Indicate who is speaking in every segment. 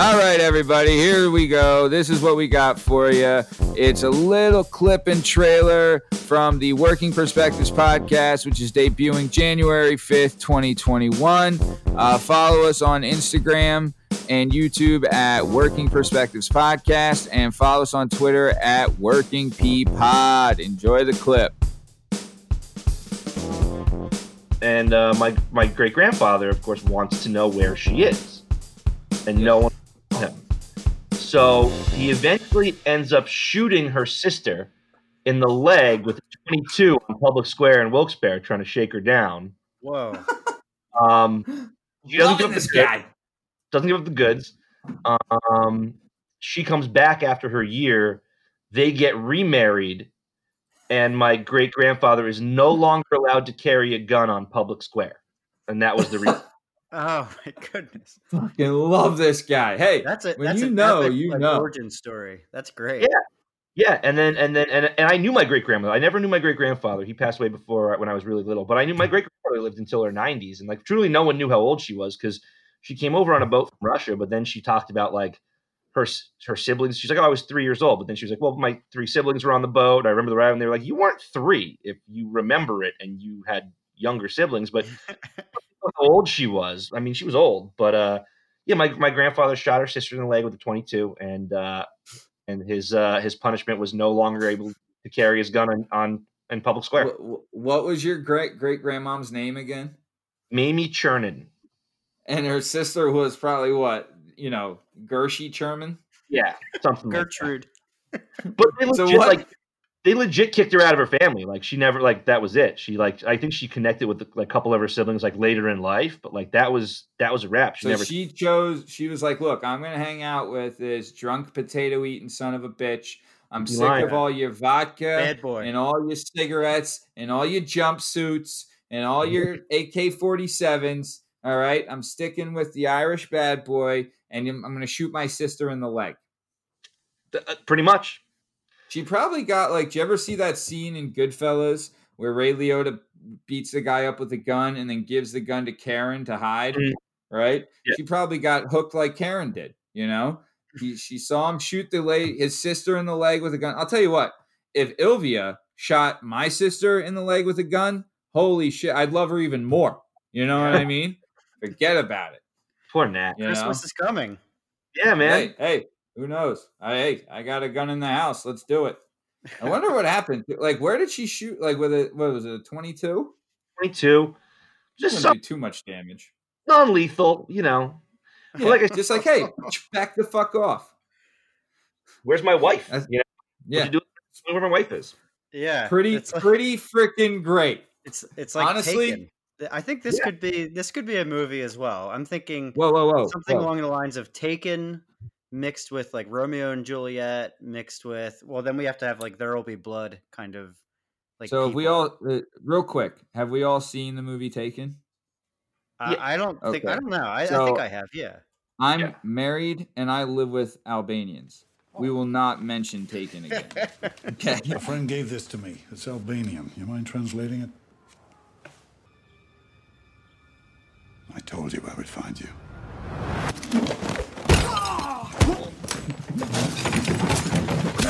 Speaker 1: All right, everybody, here we go. This is what we got for you. It's a little clip and trailer from the Working Perspectives podcast, which is debuting January 5th, 2021. Uh, follow us on Instagram and YouTube at Working Perspectives Podcast, and follow us on Twitter at Working P Pod. Enjoy the clip.
Speaker 2: And uh, my my great grandfather, of course, wants to know where she is, and no one. So he eventually ends up shooting her sister in the leg with a 22 on public square in Wilkes-Barre, trying to shake her down.
Speaker 3: Whoa.
Speaker 2: Um, she doesn't give up
Speaker 4: this
Speaker 2: the goods.
Speaker 4: guy.
Speaker 2: Doesn't give up the goods. Um, she comes back after her year. They get remarried, and my great grandfather is no longer allowed to carry a gun on public square, and that was the reason.
Speaker 3: Oh my goodness.
Speaker 1: Fucking love this guy. Hey,
Speaker 3: That's a
Speaker 1: when
Speaker 3: that's
Speaker 1: you know,
Speaker 3: epic,
Speaker 1: you
Speaker 3: like,
Speaker 1: know.
Speaker 3: origin story. That's great.
Speaker 2: Yeah. Yeah, and then and then and, and I knew my great grandmother. I never knew my great grandfather. He passed away before uh, when I was really little. But I knew my great grandmother lived until her nineties, and like truly, no one knew how old she was because she came over on a boat from Russia. But then she talked about like her her siblings. She's like, "Oh, I was three years old." But then she was like, "Well, my three siblings were on the boat. I remember the ride." And they were like, "You weren't three if you remember it, and you had younger siblings." But how old she was. I mean, she was old, but uh, yeah, my my grandfather shot her sister in the leg with a 22, and uh, and his uh, his punishment was no longer able to carry his gun on, on in public square.
Speaker 1: What, what was your great great grandmom's name again?
Speaker 2: Mamie Chernin.
Speaker 1: And her sister was probably what you know, Gershie Sherman.
Speaker 2: Yeah, something. like that.
Speaker 3: Gertrude.
Speaker 2: But they
Speaker 1: So
Speaker 2: legit
Speaker 1: what-
Speaker 2: like they legit kicked her out of her family. Like she never like that was it. She like I think she connected with like, a couple of her siblings like later in life, but like that was that was a wrap. She
Speaker 1: So
Speaker 2: never.
Speaker 1: she chose. She was like, "Look, I'm gonna hang out with this drunk potato eating son of a bitch. I'm sick
Speaker 2: lying.
Speaker 1: of all your vodka
Speaker 3: boy.
Speaker 1: and all your cigarettes and all your jumpsuits and all your AK-47s. All right, I'm sticking with the Irish bad boy, and I'm I'm gonna shoot my sister in the leg."
Speaker 2: uh, pretty much.
Speaker 1: She probably got like. Do you ever see that scene in Goodfellas where Ray Liotta beats the guy up with a gun and then gives the gun to Karen to hide?
Speaker 2: Mm.
Speaker 1: Right.
Speaker 2: Yeah.
Speaker 1: She probably got hooked like Karen did. You know, he, she saw him shoot the leg, his sister in the leg with a gun. I'll tell you what. If Ilvia shot my sister in the leg with a gun, holy shit, I'd love her even more. You know what I mean? Forget about it.
Speaker 2: Poor Nat.
Speaker 1: You know?
Speaker 3: Christmas is coming.
Speaker 2: Yeah, man.
Speaker 1: Hey, hey, who knows? I, hey, I got a gun in the house. Let's do it. I wonder what happened. Like, where did she shoot? Like, with a what was it? A twenty-two?
Speaker 2: 22. Just
Speaker 1: Just
Speaker 2: some
Speaker 1: do too much damage.
Speaker 2: non-lethal, you know.
Speaker 1: Yeah,
Speaker 2: Like I-
Speaker 1: just like, hey, back the fuck off.
Speaker 2: Where's my wife?
Speaker 1: That's-
Speaker 2: You know,
Speaker 1: Yeah,
Speaker 2: what you do where my wife is.
Speaker 3: Yeah.
Speaker 1: pretty,
Speaker 3: It's like,
Speaker 1: pretty freaking great.
Speaker 3: it's, it's like
Speaker 1: honestly-
Speaker 3: Taken. I think this
Speaker 2: Yeah.
Speaker 3: could be this could be a movie as well. I'm thinking
Speaker 1: Whoa, whoa, whoa!
Speaker 3: something
Speaker 1: whoa.
Speaker 3: along the lines of Taken mixed with like Romeo and Juliet mixed with well then we have to have like There Will Be Blood kind of like
Speaker 1: so, if we all, uh, real quick, have we all seen the movie Taken?
Speaker 3: I,
Speaker 2: Yeah.
Speaker 3: I don't think I don't know. I, I think I have, yeah.
Speaker 1: I'm
Speaker 2: Yeah.
Speaker 1: married and I live with Albanians. We will not mention Taken again. Okay.
Speaker 5: A friend gave this to me. It's Albanian. You mind translating it? I told you I would find you.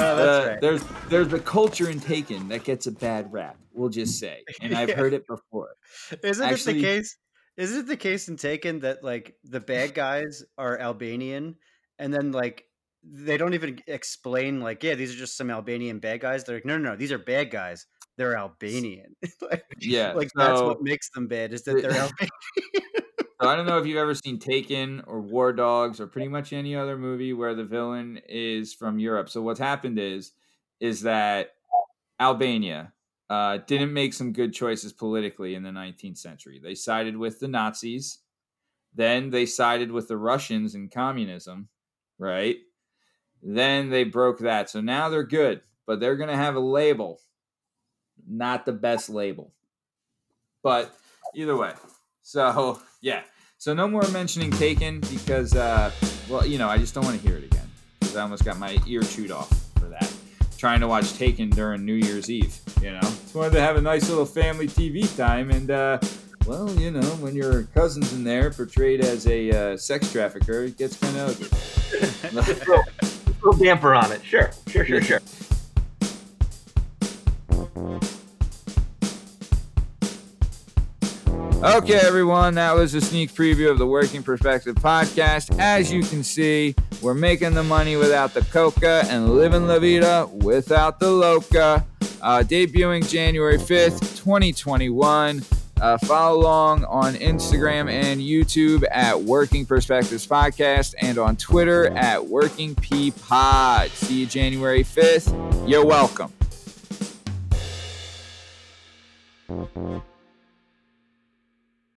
Speaker 3: Oh,
Speaker 1: Uh,
Speaker 3: right.
Speaker 1: There's there's a culture in Taken that gets a bad rap. We'll just say, and I've
Speaker 3: Yeah.
Speaker 1: heard it before.
Speaker 3: Isn't it the case? Isn't it the case in Taken that like the bad guys are Albanian, and then like they don't even explain like, yeah, these are just some Albanian bad guys. They're like, no, no, no, these are bad guys. They're Albanian. like,
Speaker 1: Yeah,
Speaker 3: like that's what makes them bad is that they're Albanian.
Speaker 1: So I don't know if you've ever seen Taken or War Dogs or pretty much any other movie where the villain is from Europe. So what's happened is is that Albania uh, didn't make some good choices politically in the 19th century. They sided with the Nazis, then they sided with the Russians in communism, right? Then they broke that. So now they're good, but they're going to have a label, not the best label. But either way. So yeah. So no more mentioning Taken because, uh, well, you know, I just don't want to hear it again because I almost got my ear chewed off for that. Trying to watch Taken during New Year's Eve, you know, just wanted to have a nice little family TV time, and uh, well, you know, when your cousin's in there portrayed as a uh, sex trafficker, it gets kind of ugly.
Speaker 2: little, little damper on it. Sure, sure, sure, sure.
Speaker 1: Okay, everyone, that was a sneak preview of the Working Perspective podcast. As you can see, we're making the money without the coca and living la vida without the loca. Uh, debuting January 5th, 2021. Uh, follow along on Instagram and YouTube at Working Perspectives Podcast and on Twitter at Working P Pod. See you January 5th. You're welcome.